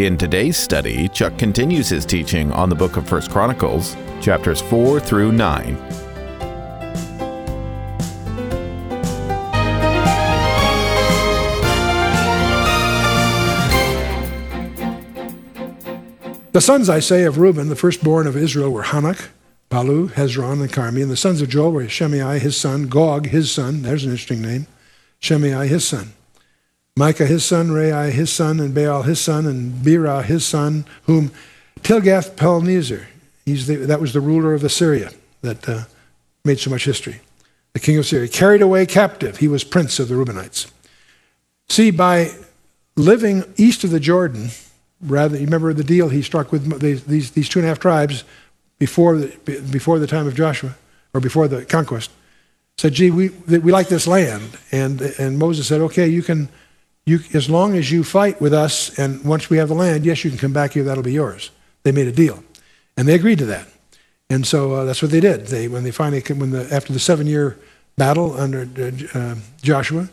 In today's study, Chuck continues his teaching on the book of 1 Chronicles, chapters 4 through 9. The sons, I say, of Reuben, the firstborn of Israel, were Hanok, Palu, Hezron, and Carmi. And the sons of Joel were Shimei, his son, Gog, his son. There's an interesting name. Shimei, his son. Micah, his son, Rei, his son, and Baal, his son, and Berah, his son, whom the, that was the ruler of Assyria that uh, made so much history. The king of Syria, carried away captive. He was prince of the Reubenites. See, by living east of the Jordan, rather, you remember the deal he struck with these, these, these two and a half tribes before the, before the time of Joshua, or before the conquest. Said, gee, we, we like this land. And, and Moses said, okay, you can, you, as long as you fight with us, and once we have the land, yes, you can come back here, that'll be yours. They made a deal. And they agreed to that. And so uh, that's what they did. They, when they finally, when the, after the seven year battle under uh, Joshua,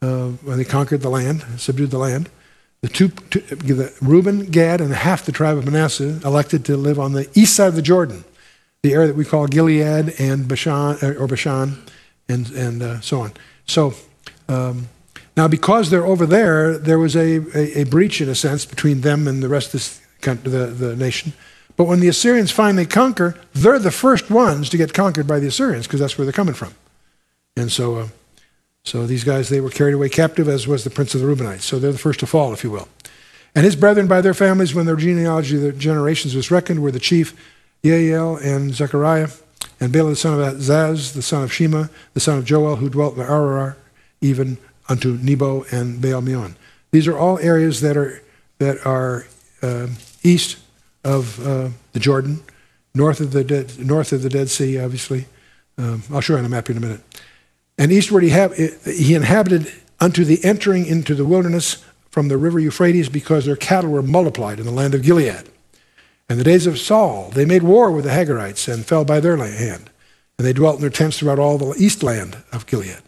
uh, when they conquered the land, subdued the land, the two, two the Reuben, Gad, and half the tribe of Manasseh elected to live on the east side of the Jordan, the area that we call Gilead and Bashan, uh, or Bashan, and, and uh, so on. So um, now, because they're over there, there was a, a, a, breach, in a sense, between them and the rest of the, the, the nation. But when the Assyrians finally conquer, they're the first ones to get conquered by the Assyrians because that's where they're coming from. And so. Uh, so these guys, they were carried away captive, as was the prince of the Reubenites. So they're the first to fall, if you will. And his brethren by their families, when their genealogy, their generations was reckoned, were the chief Yeiel and Zechariah, and Bela the son of Zaz, the son of Shema, the son of Joel, who dwelt in Arar, even unto Nebo and Baal Meon. These are all areas that are that are uh, east of uh, the Jordan, north of the Dead, north of the Dead Sea, obviously. Um, I'll show you on a map here in a minute. And eastward he, he inhabited unto the entering into the wilderness from the river Euphrates because their cattle were multiplied in the land of Gilead. In the days of Saul, they made war with the Hagarites and fell by their hand. And they dwelt in their tents throughout all the east land of Gilead.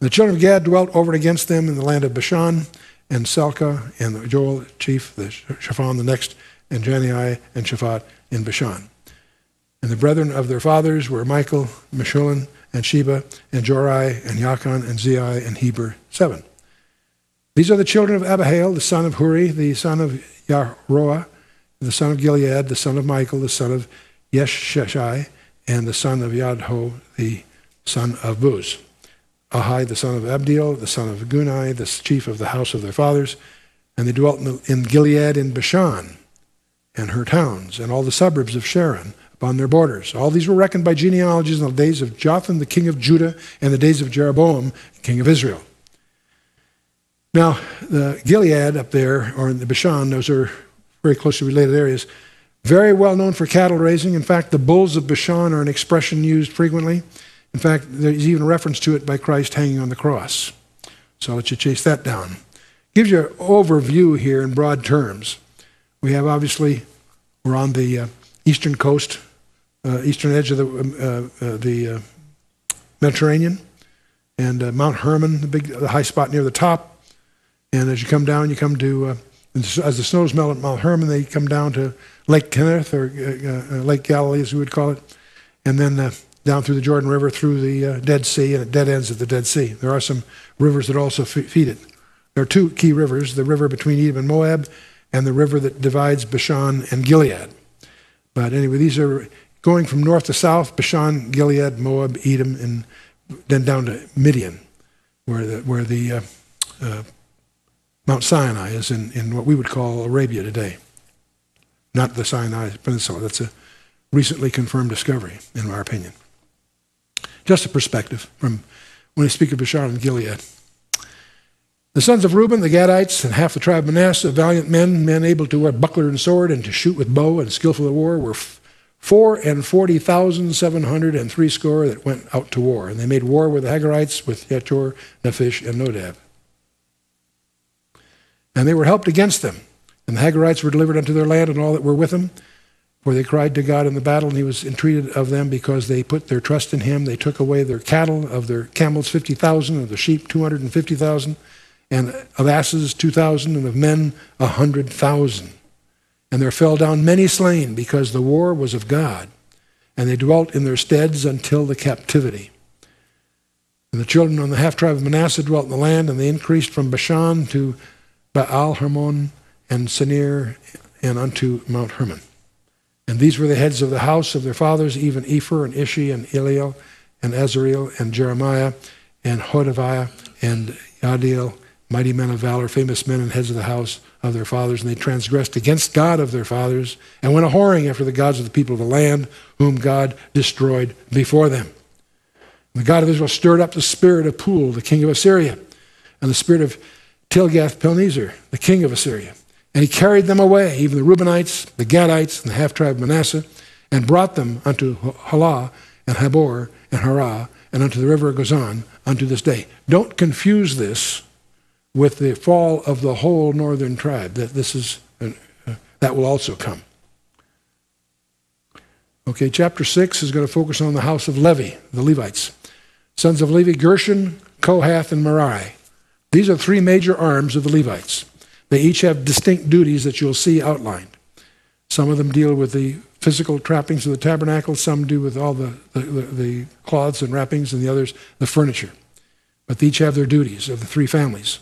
The children of Gad dwelt over against them in the land of Bashan, and Salcah, and Joel chief, the Shaphan the next, and Janiah and Shaphat in Bashan. And the brethren of their fathers were Michael, Meshullam, and Sheba, and Jorai, and Yachan, and Zei, and Heber, seven. These are the children of Abihail, the son of Huri, the son of Yaroah, the son of Gilead, the son of Michael, the son of Yeshshai, and the son of Yadho, the son of Buz. Ahai, the son of Abdiel, the son of Gunai, the chief of the house of their fathers, and they dwelt in Gilead in Bashan, and her towns, and all the suburbs of Sharon, upon their borders. All these were reckoned by genealogies in the days of Jotham, the king of Judah, and the days of Jeroboam, king of Israel. Now, the Gilead up there, or in the Bashan, those are very closely related areas, very well known for cattle raising. In fact, the bulls of Bashan are an expression used frequently. In fact, there's even a reference to it by Christ hanging on the cross. So I'll let you chase that down. Gives you an overview here in broad terms. We have obviously, we're on the uh, eastern coast uh, eastern edge of the, um, uh, uh, the Mediterranean, and Mount Hermon, the big, the high spot near the top. And as you come down, you come to as the snows melt at Mount Hermon, they come down to Lake Kinneret or uh, uh, Lake Galilee, as we would call it, and then uh, down through the Jordan River through the Dead Sea, and it dead ends at the Dead Sea. There are some rivers that also feed it. There are two key rivers the river between Edom and Moab, and the river that divides Bashan and Gilead. But anyway, these are going from north to south, Bashan, Gilead, Moab, Edom, and then down to Midian, where the, where the uh, uh, Mount Sinai is in, in what we would call Arabia today. Not the Sinai Peninsula. That's a recently confirmed discovery, in our opinion. Just a perspective from when I speak of Bashan and Gilead. The sons of Reuben, the Gadites, and half the tribe of Manasseh, valiant men, men able to wear buckler and sword and to shoot with bow and skillful of war, were four and forty thousand seven hundred and three score that went out to war. And they made war with the Hagarites, with Jetur, Naphish, and Nodab. And they were helped against them. And the Hagarites were delivered unto their land and all that were with them. For they cried to God in the battle, and he was entreated of them because they put their trust in him. They took away their cattle, of their camels 50,000, of the sheep 250,000, and of asses 2,000, and of men 100,000. And there fell down many slain, because the war was of God. And they dwelt in their steads until the captivity. And the children on the half tribe of Manasseh dwelt in the land, and they increased from Bashan to Baal Hermon and Senir and unto Mount Hermon. And these were the heads of the house of their fathers, even Epher and Ishi and Eliel and Azareel and Jeremiah and Hodaviah and Yadiel, mighty men of valor, famous men and heads of the house of their fathers. And they transgressed against God of their fathers and went a whoring after the gods of the people of the land, whom God destroyed before them. And the God of Israel stirred up the spirit of Pul, the king of Assyria, and the spirit of Tilgath-Pilneser, the king of Assyria and he carried them away, even the Reubenites, the Gadites, and the half tribe of Manasseh, and brought them unto Halah and Habor and Harah and unto the river of Gozan unto this day. Don't confuse this with the fall of the whole northern tribe. That this is uh, that will also come. Okay, chapter six is going to focus on the house of Levi, the Levites, sons of Levi: Gershon, Kohath, and Merari. These are three major arms of the Levites. They each have distinct duties that you'll see outlined. Some of them deal with the physical trappings of the tabernacle, some do with all the, the, the, cloths and wrappings, and the others the furniture. But they each have their duties of the three families.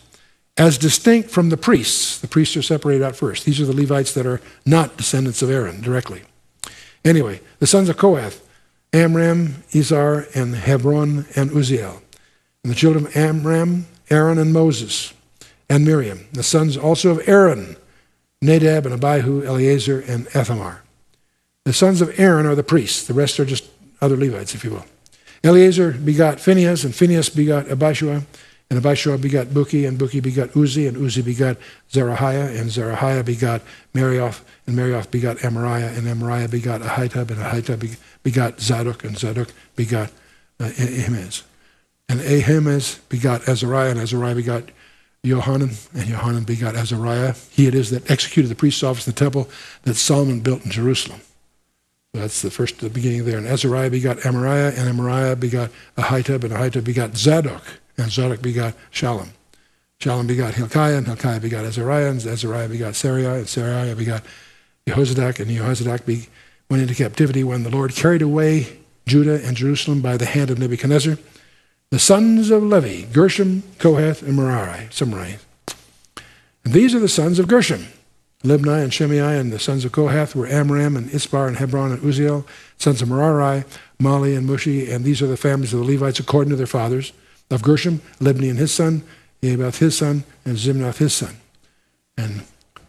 As distinct from the priests, the priests are separated out first. These are the Levites that are not descendants of Aaron directly. Anyway, the sons of Kohath, Amram, Izhar, and Hebron, and Uzziel. And the children of Amram, Aaron, and Moses and Miriam, the sons also of Aaron, Nadab and Abihu, Eleazar, and Ithamar. The sons of Aaron are the priests. The rest are just other Levites, if you will. Eleazar begot Phinehas, and Phinehas begot Abishua, and Abishua begot Buki, and Buki begot Uzi, and Uzi begot Zerahiah, and Zerahiah begot Marioth, and Marioth begot Amariah, and Amariah begot Ahitub, and Ahitub begot Zadok, and Zadok begot uh, Ahimaaz. And Ahimaaz begot Azariah, and Azariah begot Johanan, and Johanan begot Azariah. He it is that executed the priest's office in the temple that Solomon built in Jerusalem. So that's the first the beginning there. And Azariah begot Amariah, and Amariah begot Ahitub, and Ahitub begot Zadok, and Zadok begot Shallum. Shallum begot Hilkiah, and Hilkiah begot Azariah, and Azariah begot Sariah, and Sariah begot Jehozadak, and Jehozadak be, went into captivity when the Lord carried away Judah and Jerusalem by the hand of Nebuchadnezzar. The sons of Levi, Gershom, Kohath, and Merari, summarize. And these are the sons of Gershom, Libni and Shimei, and the sons of Kohath were Amram and Izhar and Hebron and Uzziel, sons of Merari, Mahli and Mushi, and these are the families of the Levites according to their fathers. Of Gershom, Libni and his son, Ebath his son, and Zimnath his son. And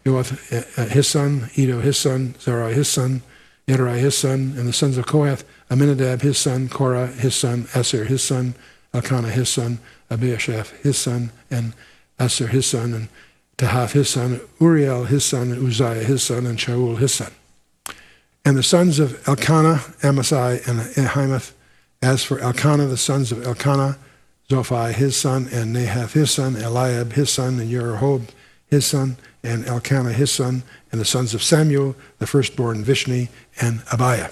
Joath uh, his son, Edo his son, Zerah his son, Yedrai his son, and the sons of Kohath, Aminadab his son, Korah his son, Asher his son, Elkanah his son, Abiashaph his son, and Asher his son, and Tahath his son, Uriel his son, and Uzziah his son, and Shaul his son. And the sons of Elkanah, Amasai, and Ahimoth. As for Elkanah, the sons of Elkanah, Zophai his son, and Nahath his son, Eliab his son, and Jeroham his son, and Elkanah his son, and the sons of Samuel, the firstborn Vishni, and Abiah.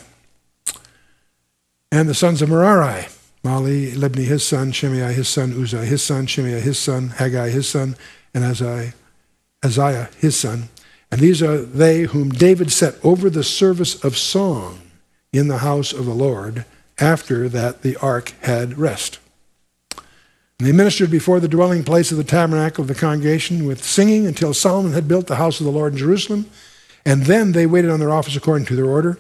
And the sons of Merari, Mahli, Libni his son, Shimei his son, Uzziah his son, Shimei his son, Haggai his son, and Isaiah his son. And these are they whom David set over the service of song in the house of the Lord after that the ark had rest. And they ministered before the dwelling place of the tabernacle of the congregation with singing until Solomon had built the house of the Lord in Jerusalem. And then they waited on their office according to their order.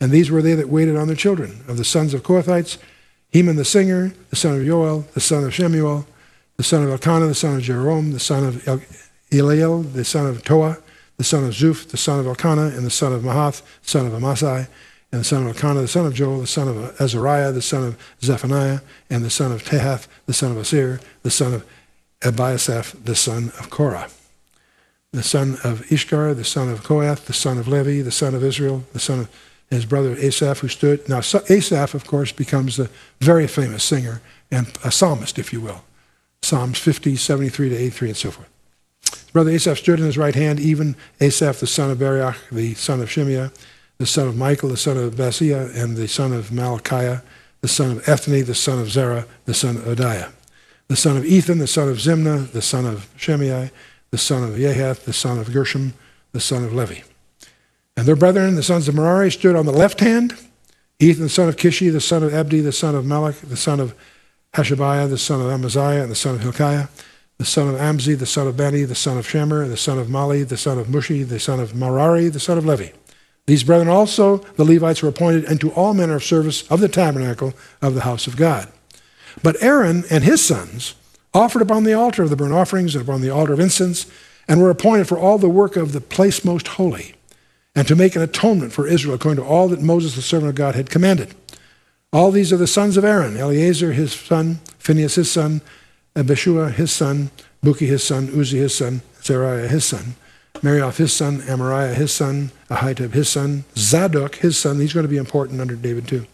And these were they that waited on their children, of the sons of Kohathites, Heman the singer, the son of Joel, the son of Shemuel, the son of Elkanah, the son of Jerome, the son of El- Eliel, the son of Toah, the son of Zuph, the son of Elkanah, and the son of Mahath, son of Amasai, and the son of Elkanah, the son of Joel, the son of Azariah, the son of Zephaniah, and the son of Tehath, the son of Asir, the son of Ebiasaph, the son of Korah, the son of Ishkar, the son of Kohath, the son of Levi, the son of Israel, the son of his brother Asaph, who stood. Now, Asaph, of course, becomes a very famous singer and a psalmist, if you will. Psalms 50, 73 to 83, and so forth. His brother Asaph stood in his right hand, even Asaph, the son of Beriach, the son of Shimea, the son of Michael, the son of Baaseiah, and the son of Malachiah, the son of Ethni, the son of Zerah, the son of Odiah, the son of Ethan, the son of Zimna, the son of Shimei, the son of Yahath, the son of Gershom, the son of Levi. And their brethren, the sons of Merari, stood on the left hand. Ethan, the son of Kishi, the son of Abdi, the son of Melech, the son of Hashabiah, the son of Amaziah, and the son of Hilkiah, the son of Amzi, the son of Bani, the son of Shemer, the son of Mahli, the son of Mushi, the son of Merari, the son of Levi. These brethren also, the Levites, were appointed unto all manner of service of the tabernacle of the house of God. But Aaron and his sons offered upon the altar of the burnt offerings and upon the altar of incense, and were appointed for all the work of the place most holy, and to make an atonement for Israel according to all that Moses the servant of God had commanded. All these are the sons of Aaron Eleazar his son, Phinehas his son, Abishua his son, Buki his son, Uzi his son, Zariah his son. Marioth his son, Amariah his son, Ahitub his son, Zadok his son. These are going to be important under David too.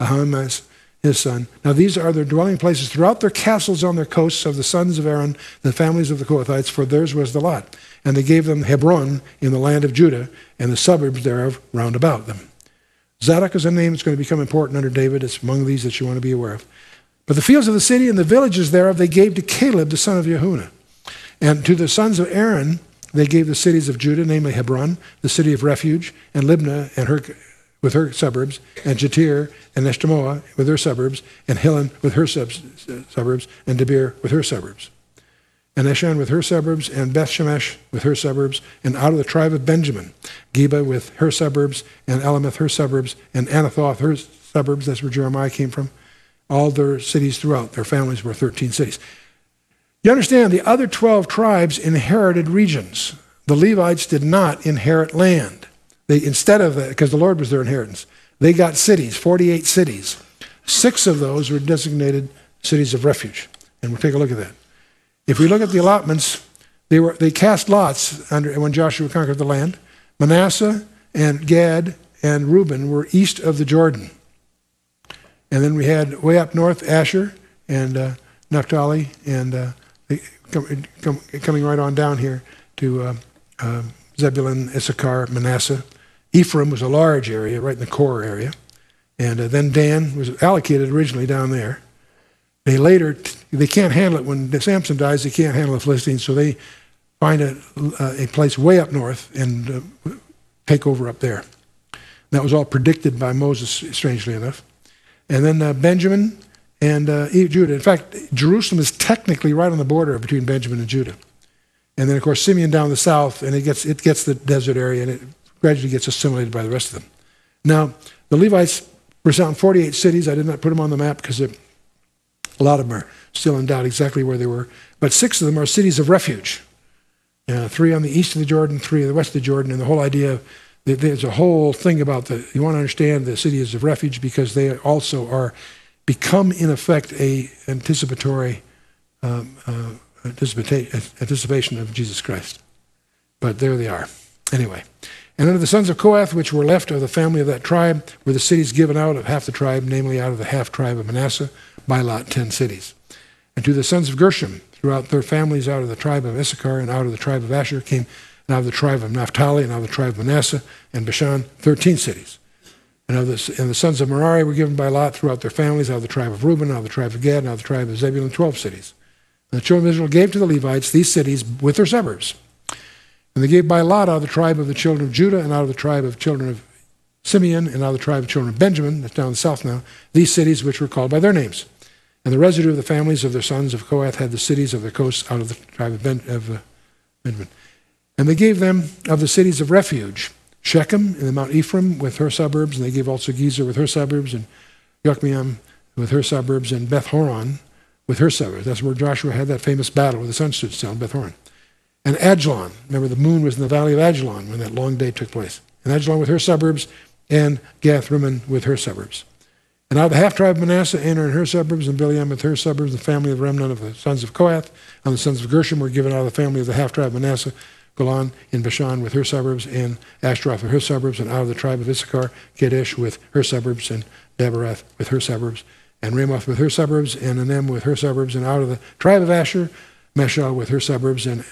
Ahimaaz his son. Now these are their dwelling places throughout their castles on their coasts of the sons of Aaron, the families of the Kohathites, for theirs was the lot. And they gave them Hebron in the land of Judah and the suburbs thereof round about them. Zadok is a name that's going to become important under David. It's among these that you want to be aware of. But the fields of the city and the villages thereof they gave to Caleb the son of Jehunah. And to the sons of Aaron they gave the cities of Judah, namely Hebron, the city of refuge, and Libnah and her, with her suburbs, and Jattir and Eshtemoa with her suburbs, and Hilen with her sub- suburbs, and Debir with her suburbs. And Eshan with her suburbs, and Beth Shemesh with her suburbs, and out of the tribe of Benjamin, Geba with her suburbs, and Elameth her suburbs, and Anathoth her suburbs. That's where Jeremiah came from. All their cities throughout. Their families were 13 cities. You understand, the other 12 tribes inherited regions. The Levites did not inherit land. They, instead of because the Lord was their inheritance, they got cities, 48 cities. Six of those were designated cities of refuge. And we'll take a look at that. If we look at the allotments, they, were, they cast lots under, when Joshua conquered the land. Manasseh and Gad and Reuben were east of the Jordan. And then we had way up north Asher and uh, Naphtali and uh, coming right on down here to uh, uh, Zebulun, Issachar, Manasseh. Ephraim was a large area, right in the core area. And uh, then Dan was allocated originally down there. They later, they can't handle it. When Samson dies, they can't handle the Philistines, so they find a, a place way up north and uh, take over up there. That was all predicted by Moses, strangely enough. And then uh, Benjamin and uh, Judah. In fact, Jerusalem is technically right on the border between Benjamin and Judah. And then, of course, Simeon down the south, and it gets, it gets the desert area, and it gradually gets assimilated by the rest of them. Now, the Levites were found in 48 cities. I did not put them on the map because a lot of them are still in doubt exactly where they were. But six of them are cities of refuge. Uh, three on the east of the Jordan, three on the west of the Jordan, and the whole idea there's a whole thing about the you want to understand the cities of refuge because they also are become, in effect, a anticipatory um, uh, anticipation of Jesus Christ. But there they are. Anyway. And under the sons of Kohath, which were left of the family of that tribe, were the cities given out of half the tribe, namely out of the half tribe of Manasseh, by lot ten cities. And to the sons of Gershom, throughout their families out of the tribe of Issachar and out of the tribe of Asher, came and out of the tribe of Naphtali and out of the tribe of Manasseh and Bashan, thirteen cities. And, of the, and the sons of Merari were given by lot throughout their families, out of the tribe of Reuben, out of the tribe of Gad, and out of the tribe of Zebulun, 12 cities. And the children of Israel gave to the Levites these cities with their suburbs. And they gave by lot out of the tribe of the children of Judah, and out of the tribe of children of Simeon, and out of the tribe of children of Benjamin, that's down the south now, these cities which were called by their names. And the residue of the families of their sons of Kohath had the cities of their coasts out of the tribe of, ben, of uh, Benjamin. And they gave them of the cities of refuge Shechem in the Mount Ephraim with her suburbs, and they gave also Gezer with her suburbs, and Yokmeam with her suburbs, and Beth Horon with her suburbs. That's where Joshua had that famous battle where the sun stood still in Beth Horon. And Ajalon, remember the moon was in the valley of Ajalon when that long day took place. And Ajalon with her suburbs, and Gath Rimmon with her suburbs. And out of the half tribe of Manasseh, Aner and her suburbs, and Bileam with her suburbs, the family of the remnant of the sons of Kohath, and the sons of Gershom were given out of the family of the half tribe of Manasseh, Golan in Bashan with her suburbs, and Ashtaroth with her suburbs, and out of the tribe of Issachar, Kadesh with her suburbs, and Daberath with her suburbs, and Ramoth with her suburbs, and Anem with her suburbs, and out of the tribe of Asher, Meshal with her suburbs, and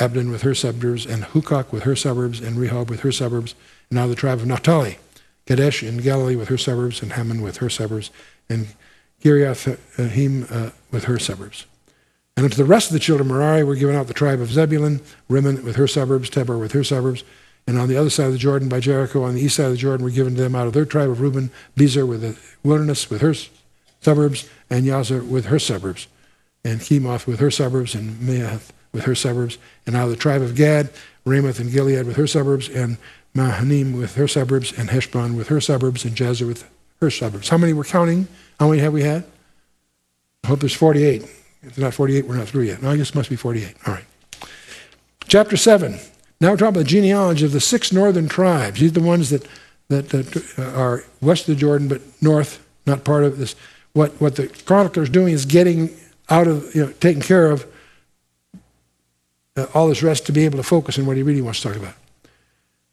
Abdon with her suburbs, and Hukok with her suburbs, and Rehob with her suburbs, and of the tribe of Naphtali, Kadesh in Galilee with her suburbs, and Hammon with her suburbs, and Kiriathim uh, with her suburbs. And unto the rest of the children of Merari were given out the tribe of Zebulun, Rimmon with her suburbs, Tabor with her suburbs, and on the other side of the Jordan by Jericho, on the east side of the Jordan, were given to them out of their tribe of Reuben, Bezer with the wilderness with her suburbs, and Yazar with her suburbs, and Chemoth with her suburbs, and Maath with her suburbs, and out of the tribe of Gad, Ramoth and Gilead with her suburbs, and Mahanaim with her suburbs, and Heshbon with her suburbs, and Jazer with her suburbs. How many we're counting? How many have we had? I hope there's 48. If not 48, we're not through yet. No, I guess it must be 48. All right. Chapter 7. Now we're talking about the genealogy of the six northern tribes. These are the ones that, that, that uh, are west of the Jordan, but north, not part of this. What, what the chronicler is doing is getting out of, you know, taking care of uh, all this rest to be able to focus on what he really wants to talk about.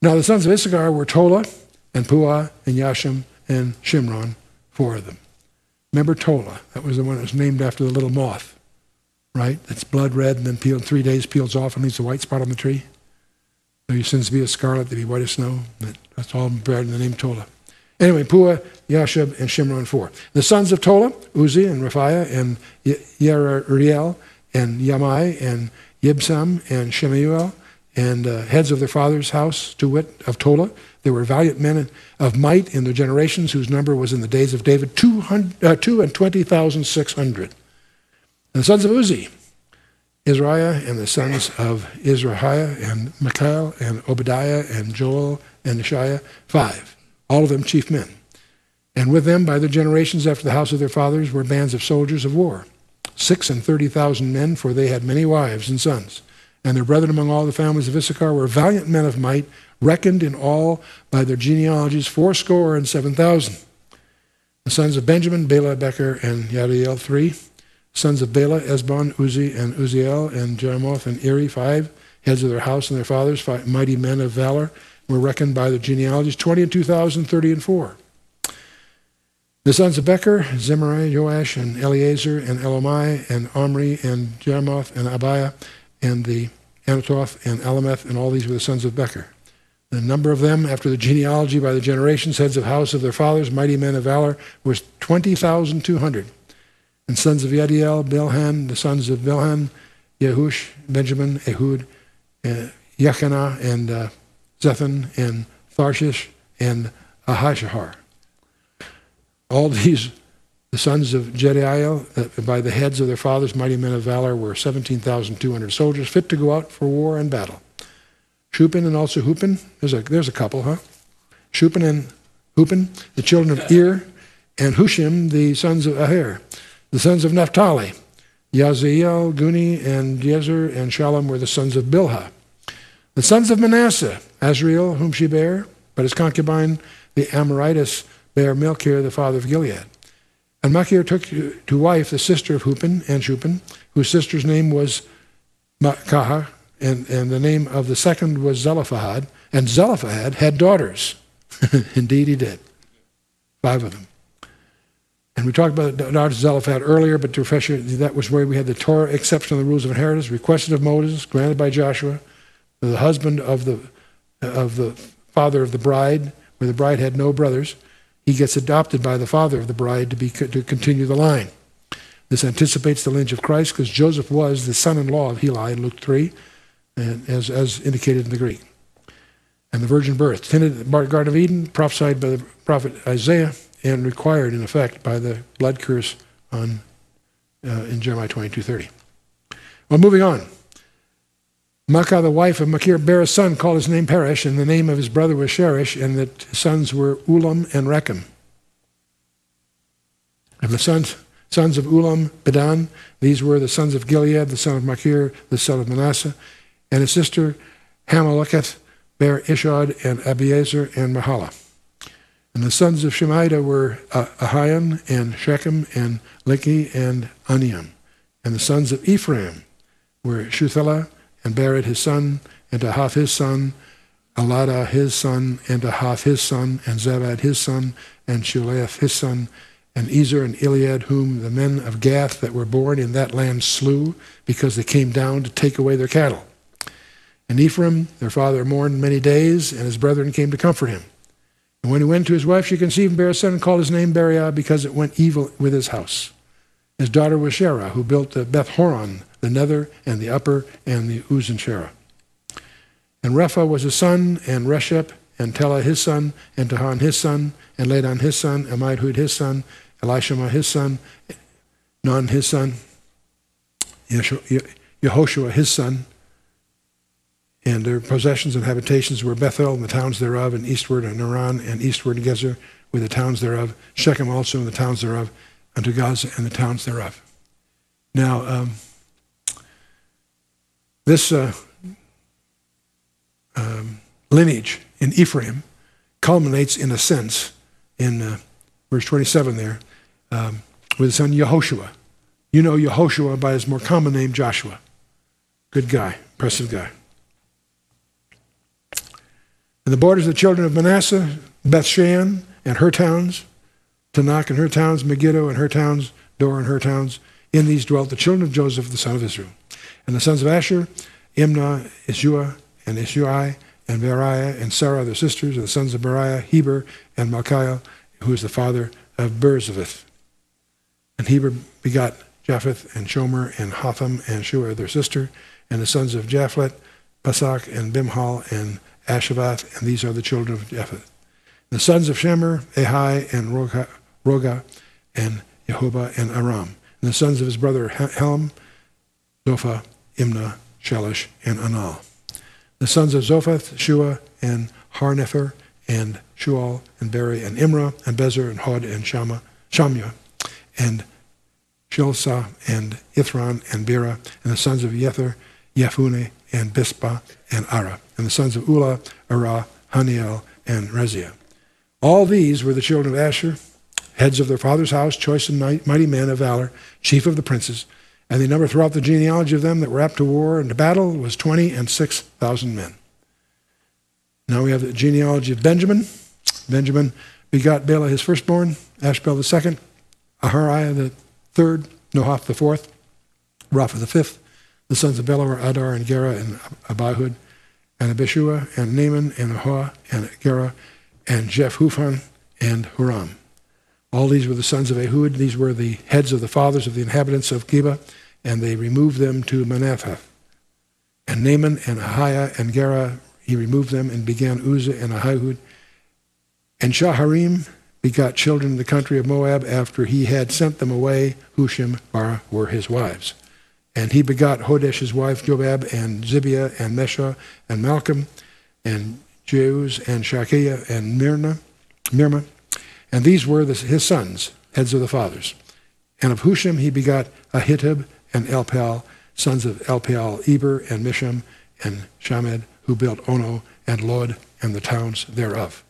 Now, the sons of Issachar were Tola and Puah and Yashim and Shimron, four of them. Remember Tola? That was the one that was named after the little moth, right? It's blood red and then peeled three days, peels off and leaves a white spot on the tree. So your sins be as scarlet, they be white as snow. That's all beared in the name Tola. Anyway, Puah, Yashub, and Shimron, four. The sons of Tola, Uzi and Raphiah and Yeriel and Yamai and Yibsam and Shemuel and uh, heads of their father's house, to wit, of Tola. They were valiant men of might in their generations, whose number was in the days of David two, uh, and twenty thousand six hundred. And the sons of Uzi, Israiah, and the sons of Israiah, and Michael, and Obadiah, and Joel, and Ishiah, five, all of them chief men. And with them, by their generations after the house of their fathers, were bands of soldiers of war, six and thirty thousand men, for they had many wives and sons and their brethren among all the families of Issachar were valiant men of might, reckoned in all by their genealogies fourscore and seven thousand. The sons of Benjamin, Bela, Becher, and Yadiel, three. Sons of Bela, Esbon, Uzi, and Uziel, and Jeremoth, and Eri, five. Heads of their house and their fathers, five mighty men of valor, were reckoned by their genealogies, twenty and two thousand, thirty and four. The sons of Becher, Zimri, Joash, and Eleazar, and Elomai, and Omri, and Jeremoth, and Abiah, and the Anatoth and Alameth, and all these were the sons of Becher. The number of them, after the genealogy by the generations, heads of house of their fathers, mighty men of valor, was 20,200. And sons of Yadiel, Bilhan, the sons of Bilhan, Yehush, Benjamin, Ehud, uh, Yechanah, and uh, Zethan, and Tharshish, and Ahishahar. All these the sons of Jediel, uh, by the heads of their fathers, mighty men of valor, were 17,200 soldiers fit to go out for war and battle. Shupin and also Hupin, there's a, there's a couple, huh? Shupin and Hupin, the children of Ir, and Hushim, the sons of Aher. The sons of Naphtali, Yaziel, Guni, and Jezer, and Shalom were the sons of Bilhah. The sons of Manasseh, Azriel, whom she bare, but his concubine, the Amorites, bare Melchior, the father of Gilead. And Machir took to wife the sister of Hupin and Shupin, whose sister's name was Makaha, and, and the name of the second was Zelophehad. And Zelophehad had daughters. Indeed, he did. Five of them. And we talked about the daughters of Zelophehad earlier, but to refresh you, that was where we had the Torah exception of the rules of inheritance, requested of Moses, granted by Joshua, the husband of the, of the father of the bride, where the bride had no brothers he gets adopted by the father of the bride to, be, to continue the line. This anticipates the lineage of Christ because Joseph was the son in law of Heli in Luke 3, and as, as indicated in the Greek. And the virgin birth, tended in the Garden of Eden, prophesied by the prophet Isaiah, and required in effect by the blood curse on, uh, in Jeremiah 22:30. Well, moving on. Makkah, the wife of Machir, bare a son called his name Peresh, and the name of his brother was Sheresh, and the sons were Ulam and Rechem. And the sons, sons of Ulam, Bedan, these were the sons of Gilead, the son of Machir, the son of Manasseh, and his sister Hamaleketh bare Ishad and Abiezer and Mahala. And the sons of Shemida were uh, and Shechem and Lehi and Aniam. And the sons of Ephraim were Shuthelah and Bered his son, and Ahath his son, Alada his son, and Ahath his son, and Zabad his son, and Shuleath his son, and Ezer and Elead, whom the men of Gath that were born in that land slew, because they came down to take away their cattle. And Ephraim, their father, mourned many days, and his brethren came to comfort him. And when he went to his wife, she conceived and bare a son, and called his name Beriah, because it went evil with his house. His daughter was Sherah, who built the Beth Horon, the nether, and the upper, and the Uzan Sherah. And Repha was his son, and Reshep, and Telah his son, and Tahan his son, and Ladan his son, Amidhud his son, Elishama his son, Non his son, Yehoshua his son, and their possessions and habitations were Bethel and the towns thereof, and eastward and Aran, and eastward Gezer with the towns thereof, Shechem also and the towns thereof, unto Gaza and the towns thereof. Now, um, this uh, um, lineage in Ephraim culminates, in a sense, in uh, verse 27 there, um, with his son Yehoshua. You know Yehoshua by his more common name, Joshua. Good guy, impressive guy. And the borders of the children of Manasseh, Bethshan and her towns, Tanakh and her towns, Megiddo and her towns, Dor and her towns. In these dwelt the children of Joseph, the son of Israel. And the sons of Asher, Imnah, Ishua, and Ishui, and Beriah, and Sarah, their sisters, and the sons of Beriah, Heber, and Malchiah, who is the father of Birzavith. And Heber begot Japheth, and Shomer, and Hotham, and Shua, their sister, and the sons of Japhlet, Pasach, and Bimhal, and Ashavath, and these are the children of Japheth. The sons of Shemer, Ahai, and Roga, Roga and Jehovah, and Aram. And the sons of his brother Helm, Zophah, Imnah, Shelish, and Anal. The sons of Zophath, Shua, and Harnepher, and Shual, and Beri, and Imrah, and Bezer, and Hod, and Shama, Shamua, and Shilsah, and Ithran, and Bera, and the sons of Yether, Yephune, and Bispa, and Ara and the sons of Ulah, Ara, Haniel, and Reziah. All these were the children of Asher, heads of their father's house, choice and mighty men of valor, chief of the princes. And the number throughout the genealogy of them that were apt to war and to battle was twenty and six thousand men. Now we have the genealogy of Benjamin. Benjamin begot Bela his firstborn, Ashbel the second, Ahariah the third, Nohath the fourth, Rapha the fifth. The sons of Bela were Adar and Gera and Abihud and Abishua, and Naaman, and Ahoah, and Gera, and Jephuphan, and Huram. All these were the sons of Ehud. These were the heads of the fathers of the inhabitants of Geba, and they removed them to Manasseh. And Naaman and Ahiah and Gera, he removed them and began Uzzah and Ahihud. And Shaharim begot children in the country of Moab after he had sent them away. Hushim, Bara were his wives. And he begot Hodesh, his wife, Jobab, and Zibiah, and Mesha, and Malcolm, and Jeuz, and Shakiah, and Mirna, Mirma. And these were the, his sons, heads of the fathers. And of Hushim he begot Ahitub and Elpal, sons of Elpal, Eber, and Misham, and Shamed, who built Ono, and Lod, and the towns thereof.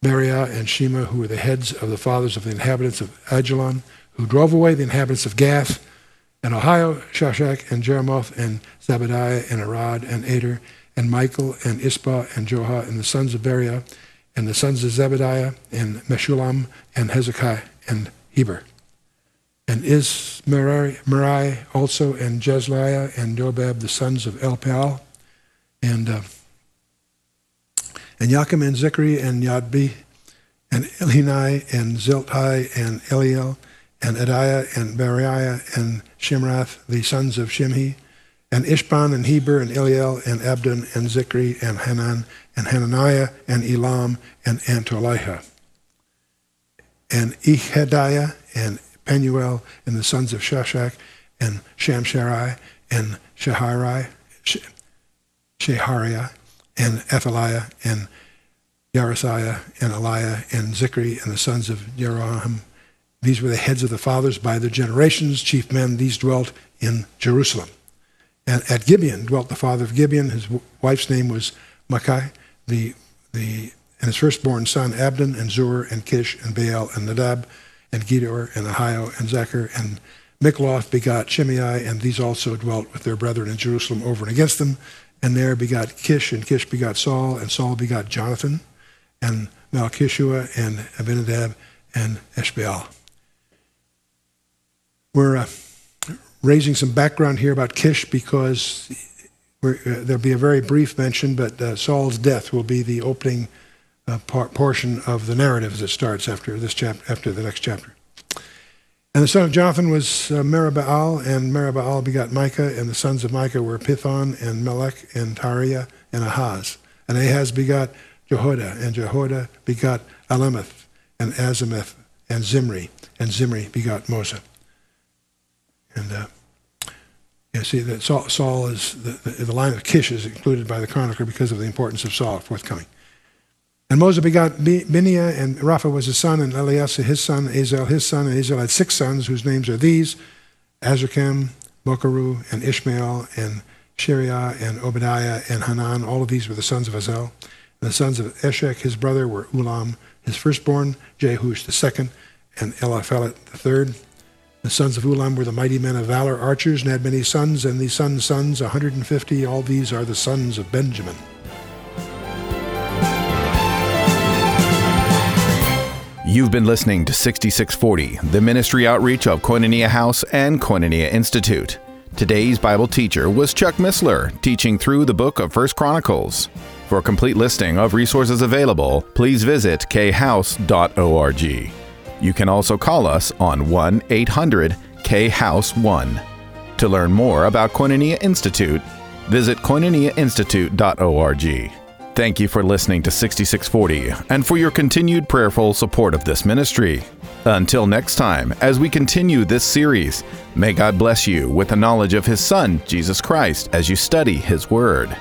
Beriah and Shema, who were the heads of the fathers of the inhabitants of Ajalon, who drove away the inhabitants of Gath, and Ahio, Shashak, and Jeremoth, and Zabadiah, and Arad, and Ader, and Michael, and Ispa, and Joha, and the sons of Beriah, and the sons of Zebediah, and Meshulam, and Hezekiah, and Heber. And Ismerai also, and Jezliah, and Jobab, the sons of Elpal, and uh, and Yakim, and Zikri, and Yadbi, and Elhinai, and Ziltai, and Eliel, and Adiah, and Beriah, and Shimrath, the sons of Shimhi, and Ishban, and Heber, and Eliel, and Abdon, and Zikri, and Hanan, and Hananiah, and Elam, and Antoliah, and Ehadiah, and Penuel, and the sons of Shashak, and Shamsharai, and Shehariah, Shehariah, and Athaliah, and Yarasiah, and Eliah, and Zikri, and the sons of Jeroham, these were the heads of the fathers by their generations, chief men. These dwelt in Jerusalem. And at Gibeon dwelt the father of Gibeon. His wife's name was Makai. The, the and his firstborn son Abdon and Zur and Kish and Baal and Nadab and Gedor and Ahio and Zechar and Mikloth begot Shimei, and these also dwelt with their brethren in Jerusalem over and against them. And there begot Kish, and Kish begot Saul, and Saul begot Jonathan, and Malchishua, and Abinadab, and Eshbaal. We're uh, raising some background here about Kish because uh, there'll be a very brief mention, but uh, Saul's death will be the opening uh, par- portion of the narrative as it starts after this chap- after the next chapter. And the son of Jonathan was uh, and Merib-Baal begot Micah, and the sons of Micah were Pithon, and Melech, and Tariah, and Ahaz. And Ahaz begot Jehoiada, and Jehoiada begot Alemeth, and Azimeth, and Zimri, and Zimri begot Mosa. And uh, yeah, see that Saul, Saul is the, the, the, line of Kish is included by the chronicler because of the importance of Saul forthcoming. And Moses begot Bineah, and Rapha was his son, and Eleazar his son, Azel his son, and Azel had six sons, whose names are these Azrikam, Bokeru, and Ishmael, and Shariah, and Obadiah, and Hanan. All of these were the sons of Azel. And the sons of Eshek, his brother, were Ulam, his firstborn, Jehush the second, and Eliphelet the third. The sons of Ulam were the mighty men of valor, archers, and had many sons, and these sons' sons, 150. All these are the sons of Benjamin. You've been listening to 6640, the ministry outreach of Koinonia House and Koinonia Institute. Today's Bible teacher was Chuck Missler, teaching through the book of First Chronicles. For a complete listing of resources available, please visit khouse.org. You can also call us on 1 800 K House 1. To learn more about Koinonia Institute, visit koinoniainstitute.org. Thank you for listening to 6640 and for your continued prayerful support of this ministry. Until next time, as we continue this series, may God bless you with the knowledge of His Son, Jesus Christ, as you study His Word.